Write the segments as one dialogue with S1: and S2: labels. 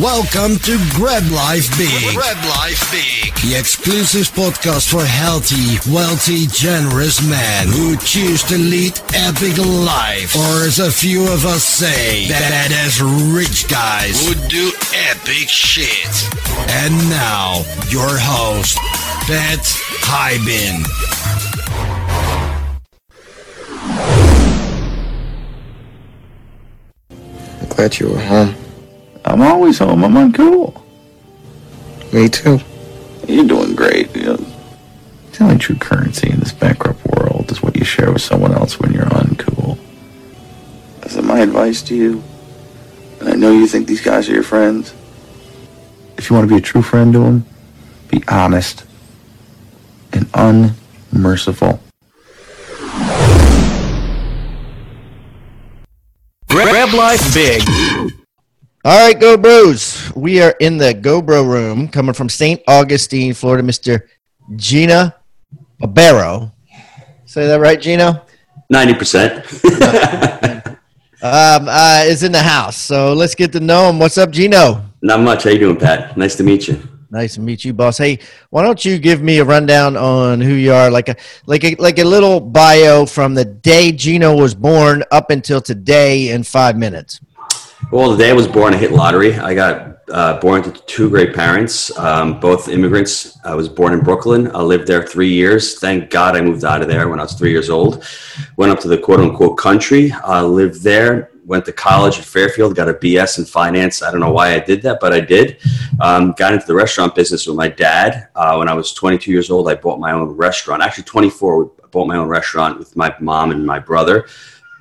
S1: Welcome to Grab Life Big.
S2: Grab Life Big.
S1: The exclusive podcast for healthy, wealthy, generous men who choose to lead epic life. Or as a few of us say, badass rich guys.
S2: Who do epic shit.
S1: And now, your host, Pat Hiban.
S3: Glad you were home.
S4: I'm always home. I'm uncool.
S3: Me too.
S4: You're doing great. You know, the only true currency in this bankrupt world is what you share with someone else when you're uncool.
S5: So my advice to you, and I know you think these guys are your friends.
S4: If you want to be a true friend to them, be honest and unmerciful.
S6: Grab Life Big. All right, Go Bros. We are in the Go Bro room coming from St. Augustine, Florida. Mr. Gina Barbaro. Say that right, Gino?
S7: 90%.
S6: Um, uh, is in the house. So let's get to know him. What's up, Gino?
S7: Not much. How you doing, Pat? Nice to meet you.
S6: Nice to meet you, boss. Hey, why don't you give me a rundown on who you are, like a like a like a little bio from the day Gino was born up until today in five minutes.
S7: Well, the day I was born, I hit lottery. I got uh, born to two great parents, um, both immigrants. I was born in Brooklyn. I lived there three years. Thank God I moved out of there when I was three years old. Went up to the quote unquote country. Uh, lived there. Went to college at Fairfield. Got a BS in finance. I don't know why I did that, but I did. Um, got into the restaurant business with my dad. Uh, when I was 22 years old, I bought my own restaurant. Actually, 24. I bought my own restaurant with my mom and my brother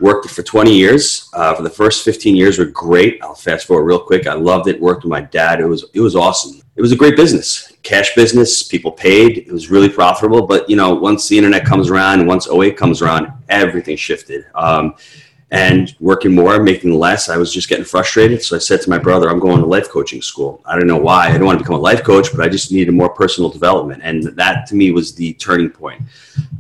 S7: worked for 20 years. Uh, for the first 15 years were great. I'll fast forward real quick. I loved it. Worked with my dad. It was it was awesome. It was a great business, cash business. People paid. It was really profitable. But you know, once the internet comes around once 08 comes around, everything shifted. Um, and working more, making less, I was just getting frustrated. So I said to my brother, I'm going to life coaching school. I don't know why. I don't want to become a life coach, but I just needed more personal development. And that to me was the turning point.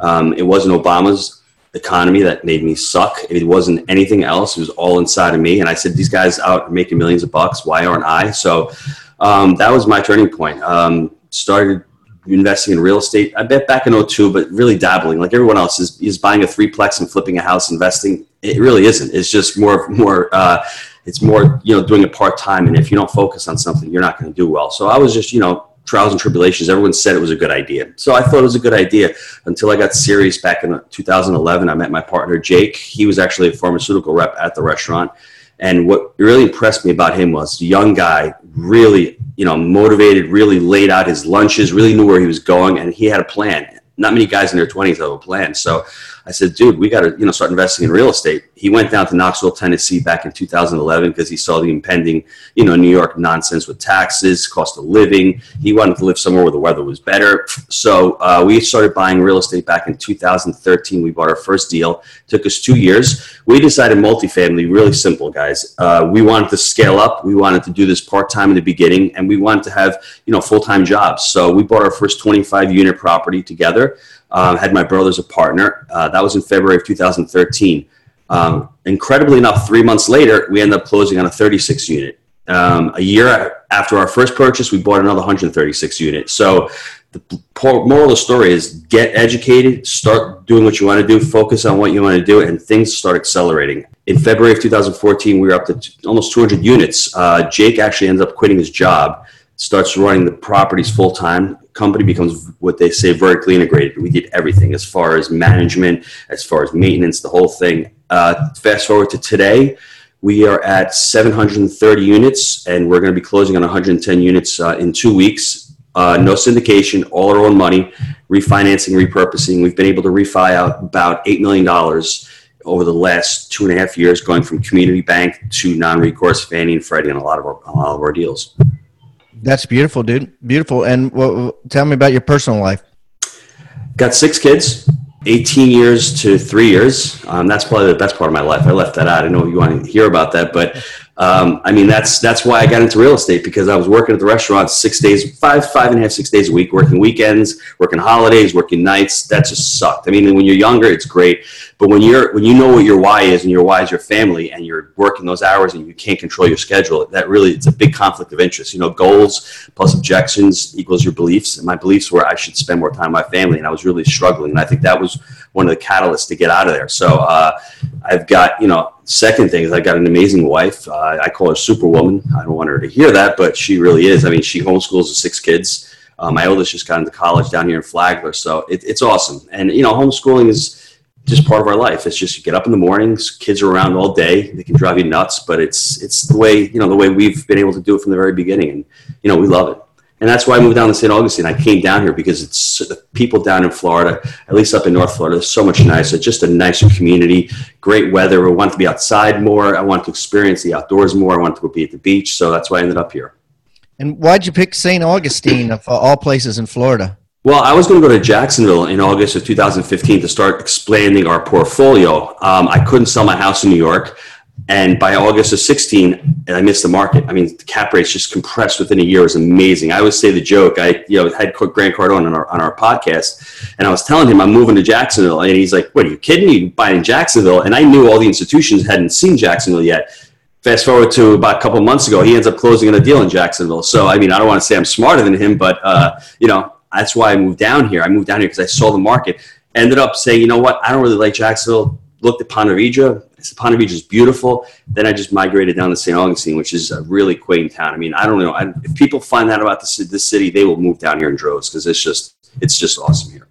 S7: Um, it wasn't Obama's economy that made me suck. It wasn't anything else. It was all inside of me. And I said, these guys out making millions of bucks. Why aren't I? So um, that was my turning point. Um, started investing in real estate. I bet back in 02, but really dabbling like everyone else is, is buying a threeplex and flipping a house, investing. It really isn't. It's just more, more, uh, it's more, you know, doing it part time. And if you don't focus on something, you're not going to do well. So I was just, you know, trials and tribulations. Everyone said it was a good idea. So I thought it was a good idea until I got serious back in 2011. I met my partner, Jake. He was actually a pharmaceutical rep at the restaurant. And what really impressed me about him was young guy, really, you know, motivated, really laid out his lunches, really knew where he was going, and he had a plan. Not many guys in their 20s have a plan. So I said, dude, we got to, you know, start investing in real estate. He went down to Knoxville, Tennessee back in 2011 because he saw the impending, you know, New York nonsense with taxes, cost of living. He wanted to live somewhere where the weather was better. So uh, we started buying real estate back in 2013. We bought our first deal. took us two years. We decided multifamily, really simple, guys. Uh, we wanted to scale up. We wanted to do this part-time in the beginning, and we wanted to have, you know, full-time jobs. So we bought our first 25 unit property together. Uh, had my brother as a partner. Uh, that was in February of 2013. Um, incredibly enough, three months later, we ended up closing on a 36 unit. Um, a year after our first purchase, we bought another 136 unit. So the moral of the story is get educated, start doing what you want to do, focus on what you want to do, and things start accelerating. In February of 2014, we were up to t- almost 200 units. Uh, Jake actually ends up quitting his job, starts running the properties full time. Company becomes what they say vertically integrated. We did everything as far as management, as far as maintenance, the whole thing. Uh, fast forward to today, we are at 730 units, and we're going to be closing on 110 units uh, in two weeks. Uh, no syndication, all our own money, refinancing, repurposing. We've been able to refi out about $8 million over the last two and a half years, going from community bank to non-recourse Fannie and Freddie on a lot of our, a lot of our deals.
S6: That's beautiful, dude. Beautiful. And well, tell me about your personal life.
S7: Got six kids, 18 years to three years. Um, that's probably the best part of my life. I left that out. I know you want to hear about that, but Um, I mean, that's that's why I got into real estate because I was working at the restaurant six days, five, five and a half, six days a week, working weekends, working holidays, working nights. That just sucked. I mean, when you're younger, it's great, but when you're when you know what your why is and your why is your family, and you're working those hours and you can't control your schedule, that really it's a big conflict of interest. You know, goals plus objections equals your beliefs, and my beliefs were I should spend more time with my family, and I was really struggling, and I think that was one of the catalysts to get out of there. So uh, I've got you know second thing is I got an amazing wife. Uh, I call her Superwoman. I don't want her to hear that, but she really is. I mean, she homeschools the six kids. Uh, my oldest just got into college down here in Flagler, so it, it's awesome. And you know, homeschooling is just part of our life. It's just you get up in the mornings, kids are around all day. They can drive you nuts, but it's it's the way you know the way we've been able to do it from the very beginning, and you know we love it and that's why I moved down to St. Augustine. I came down here because it's the people down in Florida, at least up in North Florida, is so much nicer. Just a nicer community, great weather. I wanted to be outside more. I wanted to experience the outdoors more. I wanted to go be at the beach, so that's why I ended up here.
S6: And why'd you pick St. Augustine of all places in Florida?
S7: Well, I was going to go to Jacksonville in August of 2015 to start expanding our portfolio. Um, I couldn't sell my house in New York. And by August of 16, and I missed the market. I mean, the cap rates just compressed within a year. It was amazing. I always say the joke. I, you know, had Grant Cardone on our, on our podcast, and I was telling him I'm moving to Jacksonville, and he's like, "What are you kidding? You buying in Jacksonville?" And I knew all the institutions hadn't seen Jacksonville yet. Fast forward to about a couple months ago, he ends up closing on a deal in Jacksonville. So, I mean, I don't want to say I'm smarter than him, but uh, you know, that's why I moved down here. I moved down here because I saw the market. Ended up saying, you know what? I don't really like Jacksonville. Looked at Ponte Vedra Ponte Vedra is beautiful. Then I just migrated down to St. Augustine, which is a really quaint town. I mean, I don't know. I, if people find out about this, this city, they will move down here in droves because it's just it's just awesome here.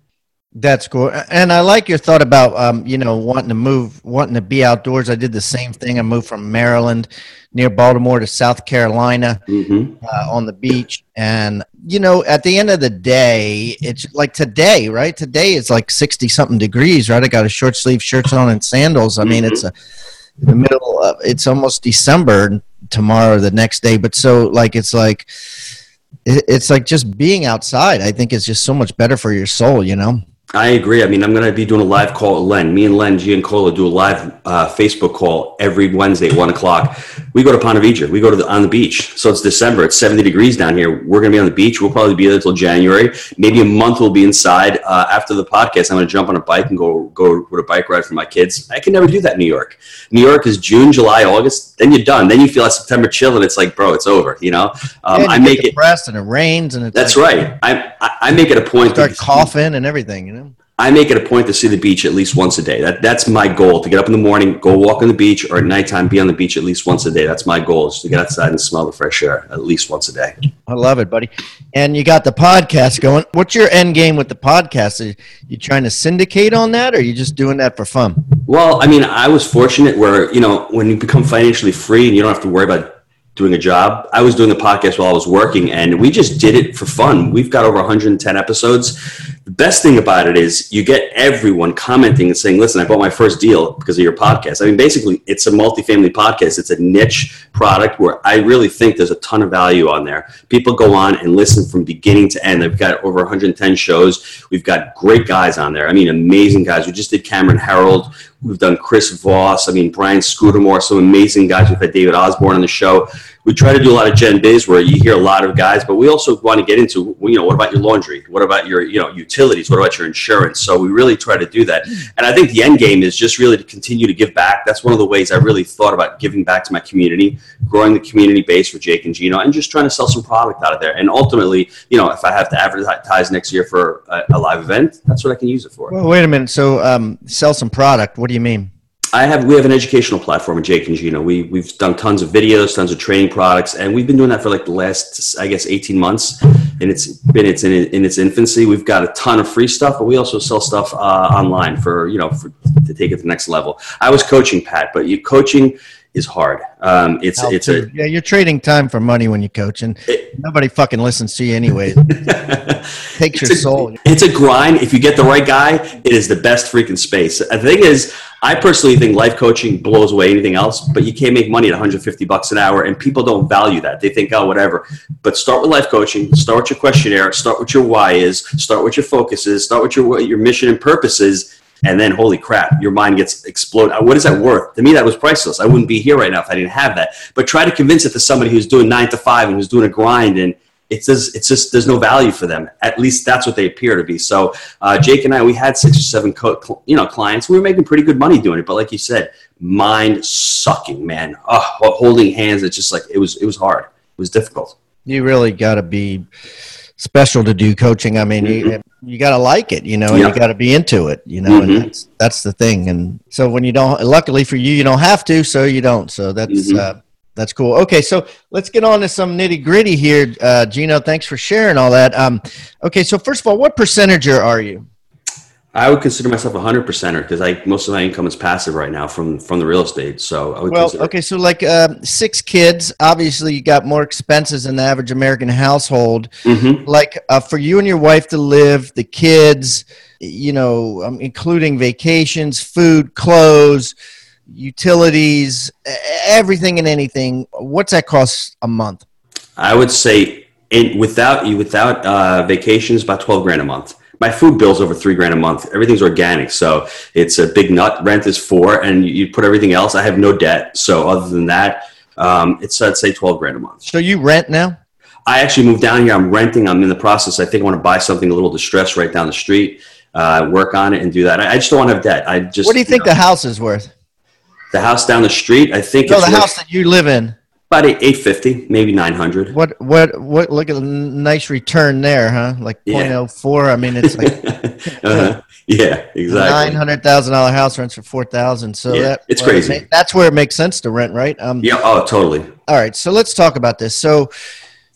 S6: That's cool, and I like your thought about um, you know wanting to move, wanting to be outdoors. I did the same thing. I moved from Maryland, near Baltimore, to South Carolina, mm-hmm. uh, on the beach, and you know, at the end of the day, it's like today, right? Today is like sixty something degrees, right? I got a short sleeve shirt on and sandals. I mean, mm-hmm. it's a the middle of it's almost December tomorrow, the next day, but so like it's like it's like just being outside. I think is just so much better for your soul, you know.
S7: I agree. I mean, I'm going to be doing a live call with Len. Me and Len Giancola do a live uh, Facebook call every Wednesday, at one o'clock. We go to Ponte Vedra. We go to the, on the beach. So it's December. It's 70 degrees down here. We're going to be on the beach. We'll probably be there until January. Maybe a month we'll be inside. Uh, after the podcast, I'm going to jump on a bike and go go with a bike ride for my kids. I can never do that in New York. New York is June, July, August. Then you're done. Then you feel that September chill, and it's like, bro, it's over. You know,
S6: um, yeah, I make it depressed and it rains and
S7: that's
S6: like,
S7: right. I, I, make it a point.
S6: Start coughing and everything. You know.
S7: I make it a point to see the beach at least once a day. That that's my goal to get up in the morning, go walk on the beach, or at nighttime be on the beach at least once a day. That's my goal is to get outside and smell the fresh air at least once a day.
S6: I love it, buddy. And you got the podcast going. What's your end game with the podcast? Are you trying to syndicate on that, or are you just doing that for fun?
S7: Well, I mean, I was fortunate where you know when you become financially free and you don't have to worry about doing a job. I was doing the podcast while I was working, and we just did it for fun. We've got over 110 episodes. The best thing about it is you get everyone commenting and saying, "Listen, I bought my first deal because of your podcast." I mean, basically, it's a multifamily podcast. It's a niche product where I really think there's a ton of value on there. People go on and listen from beginning to end. They've got over 110 shows. We've got great guys on there. I mean, amazing guys. We just did Cameron Herold. We've done Chris Voss. I mean, Brian Scudamore. Some amazing guys. We've had David Osborne on the show we try to do a lot of gen biz where you hear a lot of guys, but we also want to get into, you know, what about your laundry? What about your, you know, utilities? What about your insurance? So we really try to do that. And I think the end game is just really to continue to give back. That's one of the ways I really thought about giving back to my community, growing the community base for Jake and Gino, and just trying to sell some product out of there. And ultimately, you know, if I have to advertise next year for a, a live event, that's what I can use it for.
S6: Well, wait a minute. So um, sell some product. What do you mean?
S7: I have we have an educational platform at Jake and Gino. We we've done tons of videos, tons of training products, and we've been doing that for like the last I guess eighteen months, and it's been it's in, in its infancy. We've got a ton of free stuff, but we also sell stuff uh, online for you know for, to take it to the next level. I was coaching Pat, but you coaching is hard. Um, it's it's a
S6: yeah. You're trading time for money when you coach, and it, nobody fucking listens to you anyway. Takes your
S7: a,
S6: soul.
S7: It's a grind. If you get the right guy, it is the best freaking space. The thing is, I personally think life coaching blows away anything else, but you can't make money at 150 bucks an hour, and people don't value that. They think, oh, whatever. But start with life coaching. Start with your questionnaire. Start with your why is. Start with your focus is. Start with your what your mission and purpose is and then holy crap, your mind gets exploded. What is that worth? To me, that was priceless. I wouldn't be here right now if I didn't have that. But try to convince it to somebody who's doing nine to five and who's doing a grind and it's just, it's just there's no value for them. At least that's what they appear to be. So uh, Jake and I, we had six or seven co- you know clients. We were making pretty good money doing it, but like you said, mind sucking, man. Oh, holding hands. It's just like it was. It was hard. It was difficult.
S6: You really got to be special to do coaching. I mean, mm-hmm. you, you got to like it, you know, and yeah. you got to be into it, you know, mm-hmm. and that's, that's the thing. And so when you don't, luckily for you, you don't have to, so you don't. So that's, mm-hmm. uh, that's cool. Okay, so let's get on to some nitty gritty here, uh, Gino. Thanks for sharing all that. Um, okay, so first of all, what percentager are you?
S7: I would consider myself a hundred percenter because I most of my income is passive right now from from the real estate. So I would.
S6: Well, okay, so like uh, six kids, obviously you got more expenses than the average American household. Mm-hmm. Like uh, for you and your wife to live, the kids, you know, um, including vacations, food, clothes, utilities, everything and anything. What's that cost a month?
S7: I would say in, without you, without uh, vacations, about twelve grand a month my food bill's over three grand a month. Everything's organic, so it's a big nut. Rent is four, and you put everything else. I have no debt, so other than that, um, it's I'd say twelve grand a month.
S6: So you rent now?
S7: I actually moved down here. I'm renting. I'm in the process. I think I want to buy something a little distressed right down the street. Uh, work on it and do that. I, I, just don't want to have debt. I just.
S6: What do you think know, the house is worth?
S7: The house down the street, I think.
S6: No, the house that you live in.
S7: About eight fifty, maybe nine hundred.
S6: What what what? Look at a nice return there, huh? Like yeah. 0.04. I mean, it's like
S7: uh-huh. yeah, exactly.
S6: Nine hundred thousand dollar house rents for four thousand. So yeah, that
S7: it's crazy. It
S6: that's where it makes sense to rent, right?
S7: Um, yeah. Oh, totally.
S6: All right. So let's talk about this. So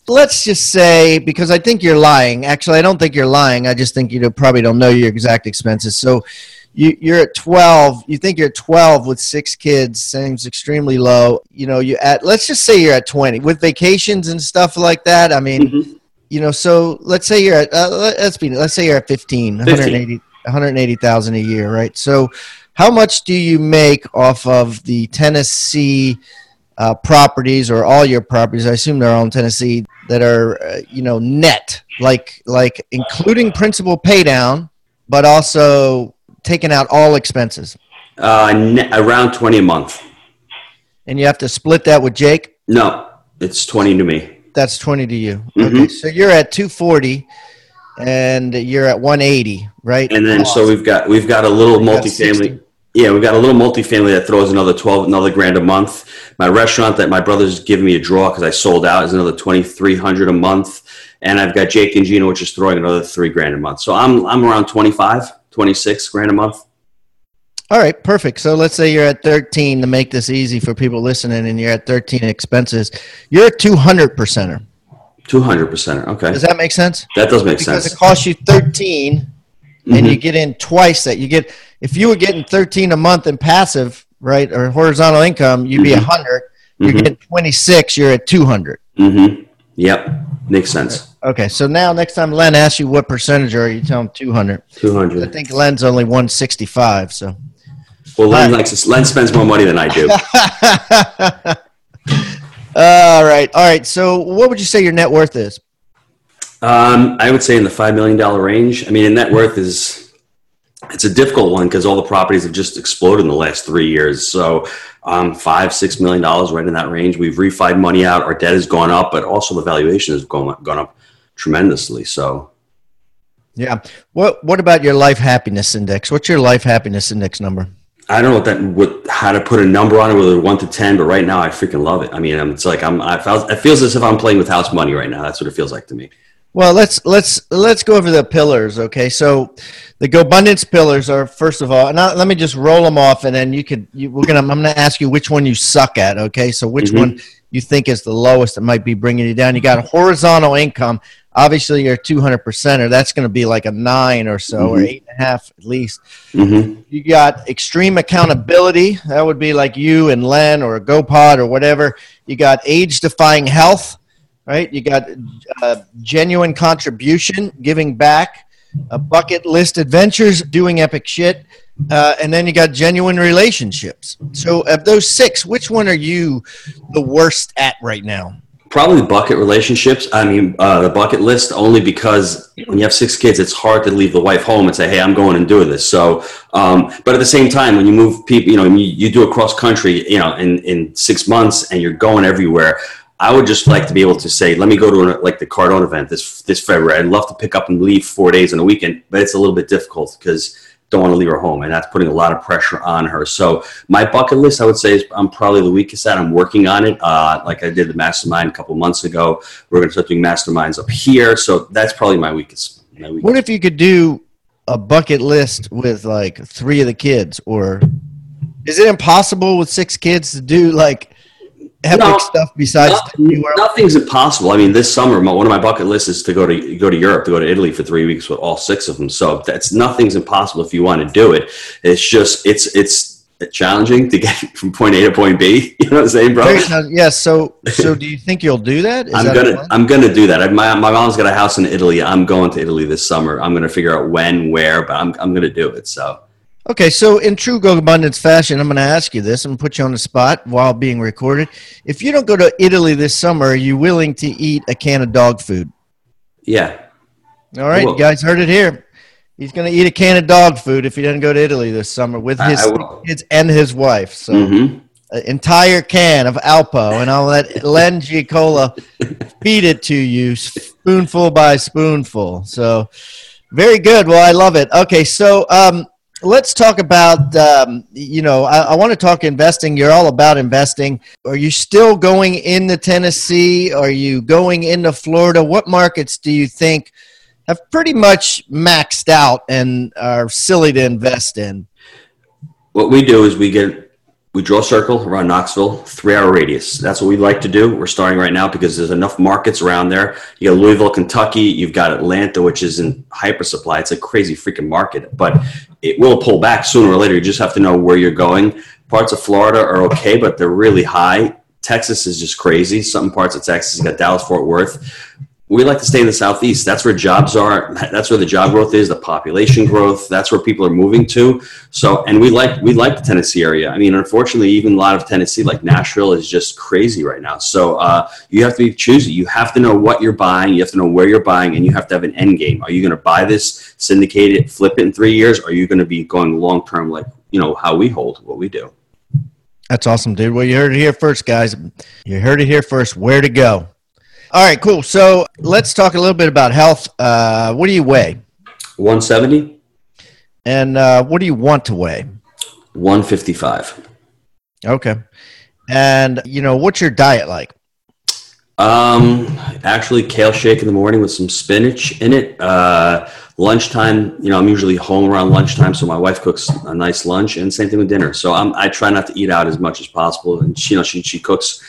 S6: let's just say because I think you're lying. Actually, I don't think you're lying. I just think you probably don't know your exact expenses. So you, you're at 12 you think you're at 12 with six kids seems extremely low you know you at let's just say you're at 20 with vacations and stuff like that i mean mm-hmm. you know so let's say you're at uh, let's be let's say you're at 15, 15. 180 180,000 a year right so how much do you make off of the tennessee uh, properties or all your properties i assume they're all in tennessee that are uh, you know net like like including principal pay down but also taking out all expenses?
S7: Uh, around 20 a month.
S6: And you have to split that with Jake?
S7: No, it's 20 to me.
S6: That's 20 to you. Mm-hmm. Okay, so you're at 240 and you're at 180, right?
S7: And then so we've got we've got a little multifamily. Yeah, we've got a little multifamily that throws another 12 another grand a month. My restaurant that my brother's giving me a draw because I sold out is another 2300 a month. And I've got Jake and Gino, which is throwing another three grand a month. So I'm I'm around 25. 26 grand a month.
S6: All right, perfect. So let's say you're at 13 to make this easy for people listening and you're at 13 expenses. You're a 200 percenter.
S7: 200 percenter. Okay.
S6: Does that make sense?
S7: That does make
S6: because
S7: sense.
S6: Because it costs you 13 mm-hmm. and you get in twice that. You get if you were getting 13 a month in passive, right, or horizontal income, you'd be mm-hmm. 100. You're mm-hmm. getting 26, you're at 200.
S7: Mhm. Yep. Makes sense.
S6: Okay, so now next time Len asks you what percentage are you, tell him 200.
S7: 200.
S6: I think Len's only 165, so.
S7: Well, Len, likes Len spends more money than I do.
S6: all right, all right. So what would you say your net worth is?
S7: Um, I would say in the $5 million range. I mean, a net worth is it's a difficult one because all the properties have just exploded in the last three years. So um, five, six million dollars, right in that range. We've refied money out. Our debt has gone up, but also the valuation has gone up, gone up tremendously. So,
S6: yeah. What What about your life happiness index? What's your life happiness index number?
S7: I don't know what that what how to put a number on it, whether one to ten, but right now I freaking love it. I mean, it's like I'm. I it feels as if I'm playing with house money right now. That's what it feels like to me.
S6: Well, let's let's let's go over the pillars. Okay, so the GoBundance pillars are first of all, and I, let me just roll them off, and then you could you, we're gonna I'm gonna ask you which one you suck at. Okay, so which mm-hmm. one you think is the lowest that might be bringing you down? You got horizontal income. Obviously, you're 200 percent, or That's going to be like a nine or so, mm-hmm. or eight and a half at least.
S7: Mm-hmm.
S6: You got extreme accountability. That would be like you and Len or a GoPod or whatever. You got age-defying health right? You got uh, genuine contribution, giving back, a bucket list adventures, doing epic shit, uh, and then you got genuine relationships. So, of those six, which one are you the worst at right now?
S7: Probably bucket relationships. I mean, uh, the bucket list only because when you have six kids, it's hard to leave the wife home and say, "Hey, I'm going and doing this." So, um, but at the same time, when you move people, you know, you, you do a cross country, you know, in in six months, and you're going everywhere. I would just like to be able to say, let me go to an, like the Cardone event this this February. I'd love to pick up and leave four days on a weekend, but it's a little bit difficult because don't want to leave her home, and that's putting a lot of pressure on her. So my bucket list, I would say, is I'm probably the weakest at. I'm working on it. Uh, like I did the mastermind a couple months ago. We're going to start doing masterminds up here, so that's probably my weakest. My weakest.
S6: What if you could do a bucket list with like three of the kids, or is it impossible with six kids to do like epic
S7: No,
S6: stuff besides
S7: Nothing- nothing's impossible. I mean, this summer, my, one of my bucket lists is to go to go to Europe, to go to Italy for three weeks with all six of them. So that's nothing's impossible if you want to do it. It's just it's it's challenging to get from point A to point B. You know what I'm saying, bro?
S6: Yes. so, so do you think you'll do that? Is
S7: I'm
S6: that
S7: gonna? I'm gonna do that. I, my my mom's got a house in Italy. I'm going to Italy this summer. I'm gonna figure out when, where, but I'm I'm gonna do it. So
S6: Okay, so in true GoBundance fashion, I'm going to ask you this and put you on the spot while being recorded. If you don't go to Italy this summer, are you willing to eat a can of dog food?
S7: yeah,
S6: All right, you guys heard it here. He's going to eat a can of dog food if he doesn't go to Italy this summer with his kids and his wife. So,
S7: hmm
S6: an entire can of Alpo, and I'll let Len Giancola feed it to you spoonful by spoonful. So, very good. Well, I love it. Okay, so um, let's talk about, um, you know, I, I want to talk investing. You're all about investing. Are you still going into Tennessee? Are you going into Florida? What markets do you think have pretty much maxed out and are silly to invest in?
S7: what we do is we get we draw a circle around Knoxville, three hour radius. That's what we like to do. We're starting right now because there's enough markets around there. You got Louisville, Kentucky. You've got Atlanta, which is in hyper supply. It's a crazy freaking market, but it will pull back sooner or later. You just have to know where you're going. Parts of Florida are okay, but they're really high. Texas is just crazy. Some parts of Texas, you got Dallas, Fort Worth. We like to stay in the southeast. That's where jobs are. That's where the job growth is, the population growth. That's where people are moving to. So, and we like we like the Tennessee area. I mean, unfortunately, even a lot of Tennessee, like Nashville, is just crazy right now. So, uh, you have to be choosy. You have to know what you're buying. You have to know where you're buying, and you have to have an end game. Are you going to buy this, syndicate it, flip it in three years? Or are you going to be going long term, like you know how we hold what we do?
S6: That's awesome, dude. Well, you heard it here first, guys. You heard it here first. Where to go? All right, cool. So let's talk a little bit about health. Uh, what do you weigh,
S7: 170,
S6: and uh, what do you want to weigh?
S7: 155.
S6: Okay, and you know what's your diet like?
S7: Um, actually, kale shake in the morning with some spinach in it. Uh, lunchtime, you know, I'm usually home around lunchtime, so my wife cooks a nice lunch, and same thing with dinner. So I'm, I try not to eat out as much as possible, and she, you know, she she cooks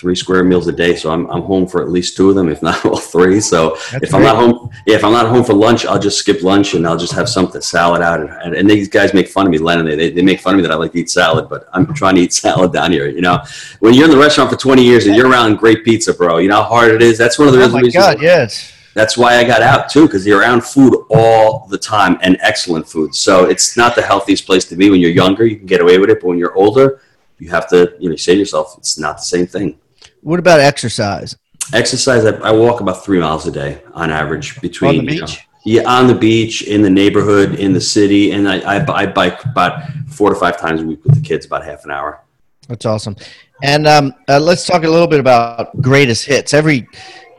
S7: three square meals a day, so I'm I'm home for at least two of them, if not all three. So
S6: That's
S7: if I'm not home, yeah, if I'm not home for lunch, I'll just skip lunch and I'll just have something salad out. And, and, these guys make fun of me, Len, and they, they make fun of me that I like to eat salad, but I'm trying to eat salad down here. You know, when you're in the restaurant for 20 years and you're around great pizza, bro, you know how hard it is. That's one of the
S6: Oh
S7: reasons.
S6: my God, yes.
S7: That's why I got out too, because you're around food all the time and excellent food. So it's not the healthiest place to be when you're younger. You can get away with it, but when you're older, you have to, you know, say to yourself, it's not the same thing.
S6: What about exercise?
S7: Exercise, I, I walk about three miles a day on average between
S6: On the
S7: you know,
S6: beach?
S7: yeah, on the beach, in the neighborhood, in the city, and I, I, I bike about four to five times a week with the kids, about half an hour.
S6: That's awesome. And um, uh, let's talk a little bit about greatest hits. Every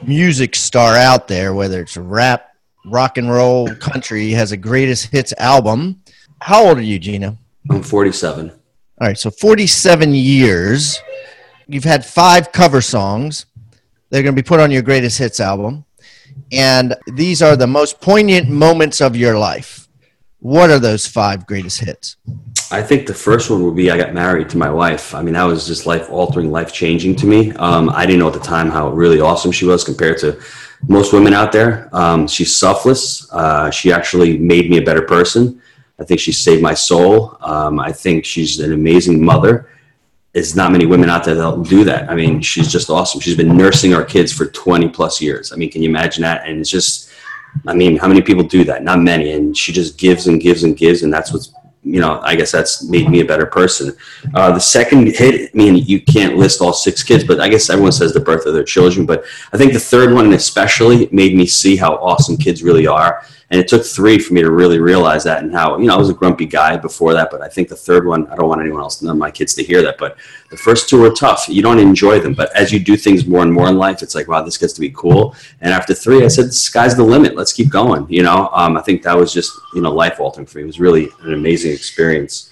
S6: music star out there, whether it's rap, rock and roll, country, has a greatest hits album. How old are you, Gino?
S7: I'm 47.
S6: All right, so 47 years. You've had five cover songs. They're going to be put on your greatest hits album. And these are the most poignant moments of your life. What are those five greatest hits?
S7: I think the first one would be I got married to my wife. I mean, that was just life altering, life changing to me. Um, I didn't know at the time how really awesome she was compared to most women out there. Um, she's selfless. Uh, she actually made me a better person. I think she saved my soul. Um, I think she's an amazing mother. There's not many women out there that'll do that. I mean, she's just awesome. She's been nursing our kids for 20 plus years. I mean, can you imagine that? And it's just, I mean, how many people do that? Not many. And she just gives and gives and gives, and that's what's you know, I guess that's made me a better person. Uh, the second hit, I mean, you can't list all six kids, but I guess everyone says the birth of their children. But I think the third one, especially, made me see how awesome kids really are. And it took three for me to really realize that and how, you know, I was a grumpy guy before that, but I think the third one, I don't want anyone else, none of my kids to hear that, but the first two are tough. You don't enjoy them, but as you do things more and more in life, it's like, wow, this gets to be cool. And after three, I said, the sky's the limit. Let's keep going. You know, um, I think that was just, you know, life altering for me. It was really an amazing experience.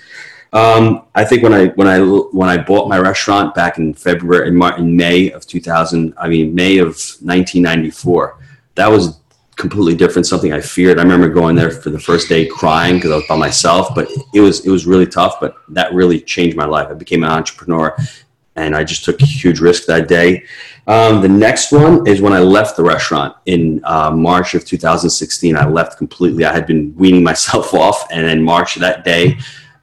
S7: Um, I think when I when I when I bought my restaurant back in February in May of 2000, I mean May of 1994, that was completely different. Something I feared. I remember going there for the first day crying because I was by myself, but it was it was really tough. But that really changed my life. I became an entrepreneur, and I just took a huge risk that day. Um, the next one is when I left the restaurant in uh, March of 2016. I left completely. I had been weaning myself off, and in March that day,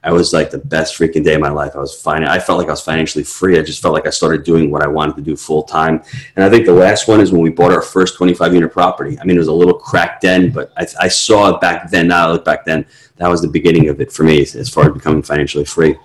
S7: I was like the best freaking day of my life. I was fine. I felt like I was financially free. I just felt like I started doing what I wanted to do full time. And I think the last one is when we bought our first 25 unit property. I mean, it was a little cracked then, but I, I saw it back then. Now I look back then, that was the beginning of it for me as far as becoming financially free.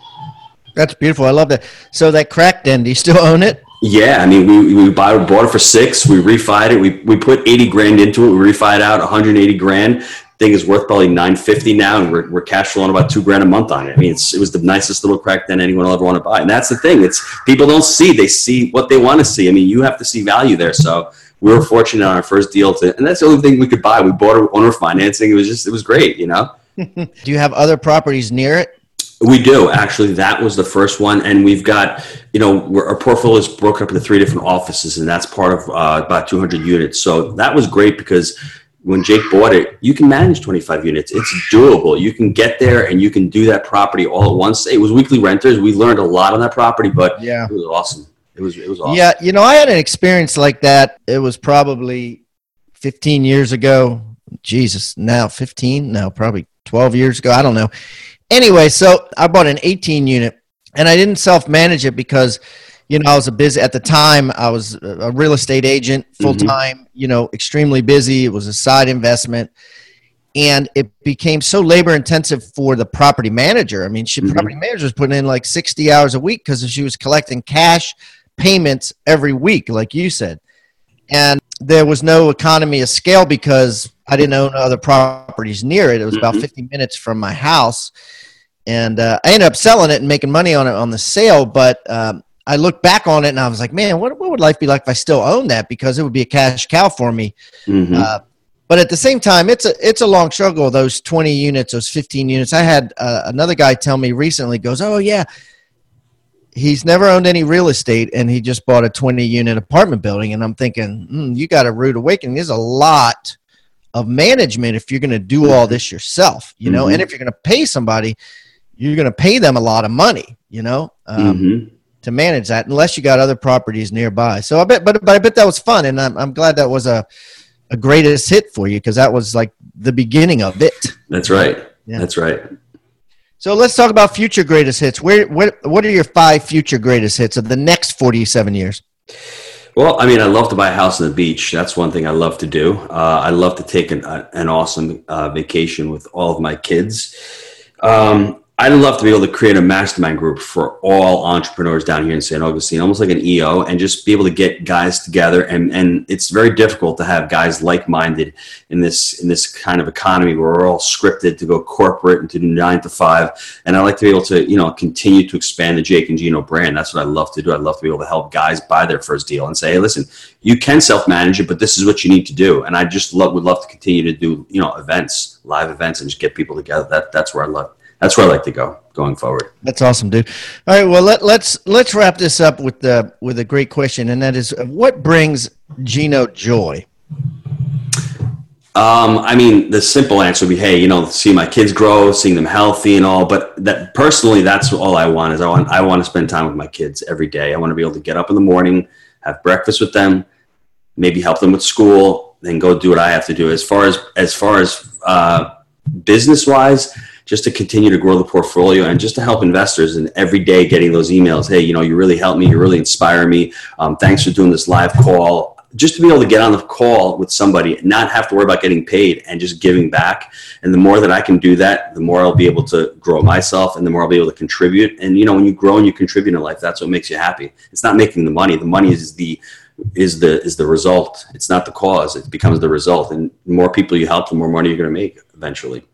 S6: That's beautiful. I love that. So that cracked den, do you still own it?
S7: Yeah, I mean, we, we bought, bought it for six. We refied it. We, we put 80 grand into it. We refied out 180 grand thing is worth probably 950 now and we're, we're cash flowing about two grand a month on it. I mean it was the nicest little crack den anyone will ever want to buy. And that's the thing it's people don't see they see what they want to see. I mean you have to see value there. So we were fortunate on our first deal to and that's the only thing we could buy. We bought it owner financing. It was just it was great you know?
S6: Do you have other properties near it?
S7: We do. Actually. That was the first one, and we've got you know our portfolio is broken up into three different offices, and that's part of uh, about 200 units. So that was great because when Jake bought it, you can manage 25 units. It's doable. You can get there and you can do that property all at once. It was weekly renters. We learned a lot on that property, but yeah, it was awesome. It was it was awesome.
S6: Yeah, you know, I had an experience like that. It was probably 15 years ago. Jesus, now 15, now probably 12 years ago. I don't know. Anyway, so I bought an 18 unit and I didn't self manage it because you know, I was a busy at the time. I was a real estate agent, full time. Mm-hmm. You know, extremely busy. It was a side investment, and it became so labor intensive for the property manager. I mean, she mm-hmm. property manager was putting in like sixty hours a week because she was collecting cash payments every week, like you said, and there was no economy of scale because I didn't own other properties near it. It was mm-hmm. about fifty minutes from my house, and uh, I ended up selling it and making money on it on the sale, but. Um, I look back on it and I was like, man, what, what would life be like if I still owned that? Because it would be a cash cow for me. Mm-hmm. Uh, but at the same time, it's a it's a long struggle. Those twenty units, those fifteen units. I had uh, another guy tell me recently. Goes, oh yeah, he's never owned any real estate, and he just bought a twenty unit apartment building. And I'm thinking, mm, you got a rude awakening. There's a lot of management if you're going to do all this yourself, you know. Mm-hmm. And if you're going to pay somebody, you're going to pay them a lot of money, you know. Um, mm-hmm to manage that unless you got other properties nearby. So I bet, but, but I bet that was fun. And I'm, I'm glad that was a, a greatest hit for you because that was like the beginning of it.
S7: That's right. Yeah. That's right.
S6: So let's talk about future greatest hits. Where, what, what are your five future greatest hits of the next 47 years?
S7: Well, I mean, I love to buy a house on the beach. That's one thing I love to do. Uh, I love to take an, an awesome uh, vacation with all of my kids. Um, I'd love to be able to create a mastermind group for all entrepreneurs down here in St. Augustine, almost like an EO, and just be able to get guys together. And, and it's very difficult to have guys like-minded in this in this kind of economy where we're all scripted to go corporate and to do nine to five. And I like to be able to, you know, continue to expand the Jake and Gino brand. That's what I love to do. I'd love to be able to help guys buy their first deal and say, hey, listen, you can self-manage it, but this is what you need to do. And I just love, would love to continue to do, you know, events, live events, and just get people together. That that's where I love that's where I like to go going forward.
S6: That's awesome, dude. All right, well let, let's let's wrap this up with the with a great question, and that is, what brings Gino joy?
S7: Um, I mean, the simple answer would be, hey, you know, see my kids grow, seeing them healthy and all. But that personally, that's all I want is I want I want to spend time with my kids every day. I want to be able to get up in the morning, have breakfast with them, maybe help them with school, then go do what I have to do. As far as as far as uh, business wise, just to continue to grow the portfolio and just to help investors and every day getting those emails hey you know you really helped me you really inspire me um, thanks for doing this live call just to be able to get on the call with somebody, and not have to worry about getting paid, and just giving back. And the more that I can do that, the more I'll be able to grow myself, and the more I'll be able to contribute. And you know, when you grow and you contribute in life, that's what makes you happy. It's not making the money. The money is the is the is the result. It's not the cause. It becomes the result. And the more people you help, the more money you're going to make eventually.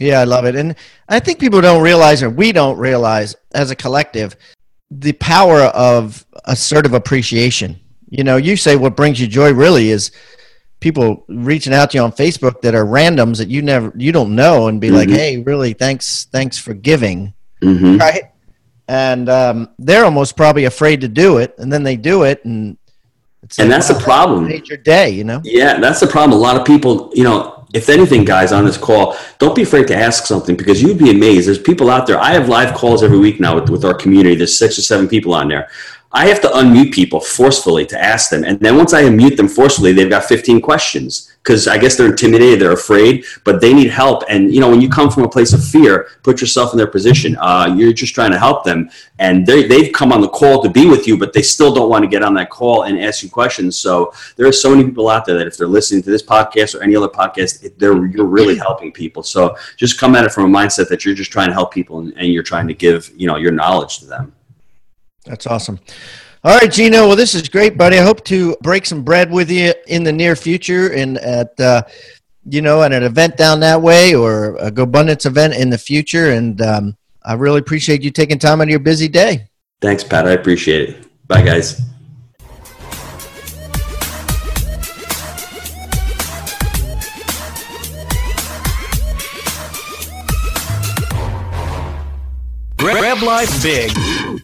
S6: Yeah, I love it. And I think people don't realize, or we don't realize as a collective, the power of assertive appreciation. You know, you say what brings you joy really is people reaching out to you on Facebook that are randoms that you never you don't know and be mm-hmm. like, "Hey, really thanks thanks for giving." Mm-hmm. Right? And um, they're almost probably afraid to do it, and then they do it and
S7: and like, that's wow, the problem.
S6: Made your day, you know.
S7: Yeah, that's the problem. A lot of people, you know, if anything, guys, on this call, don't be afraid to ask something because you'd be amazed. There's people out there. I have live calls every week now with, with our community. There's six or seven people on there. I have to unmute people forcefully to ask them. And then once I unmute them forcefully, they've got 15 questions because I guess they're intimidated, they're afraid, but they need help. And, you know, when you come from a place of fear, put yourself in their position. Uh, you're just trying to help them. And they've come on the call to be with you, but they still don't want to get on that call and ask you questions. So there are so many people out there that if they're listening to this podcast or any other podcast, they're, you're really helping people. So just come at it from a mindset that you're just trying to help people and, and you're trying to give, you know, your knowledge to them.
S6: That's awesome. All right, Gino. Well, this is great, buddy. I hope to break some bread with you in the near future and at, uh, you know, at an event down that way or a GoBundance event in the future. And um, I really appreciate you taking time out of your busy day.
S7: Thanks, Pat. I appreciate it. Bye, guys.
S1: Grab Life Big.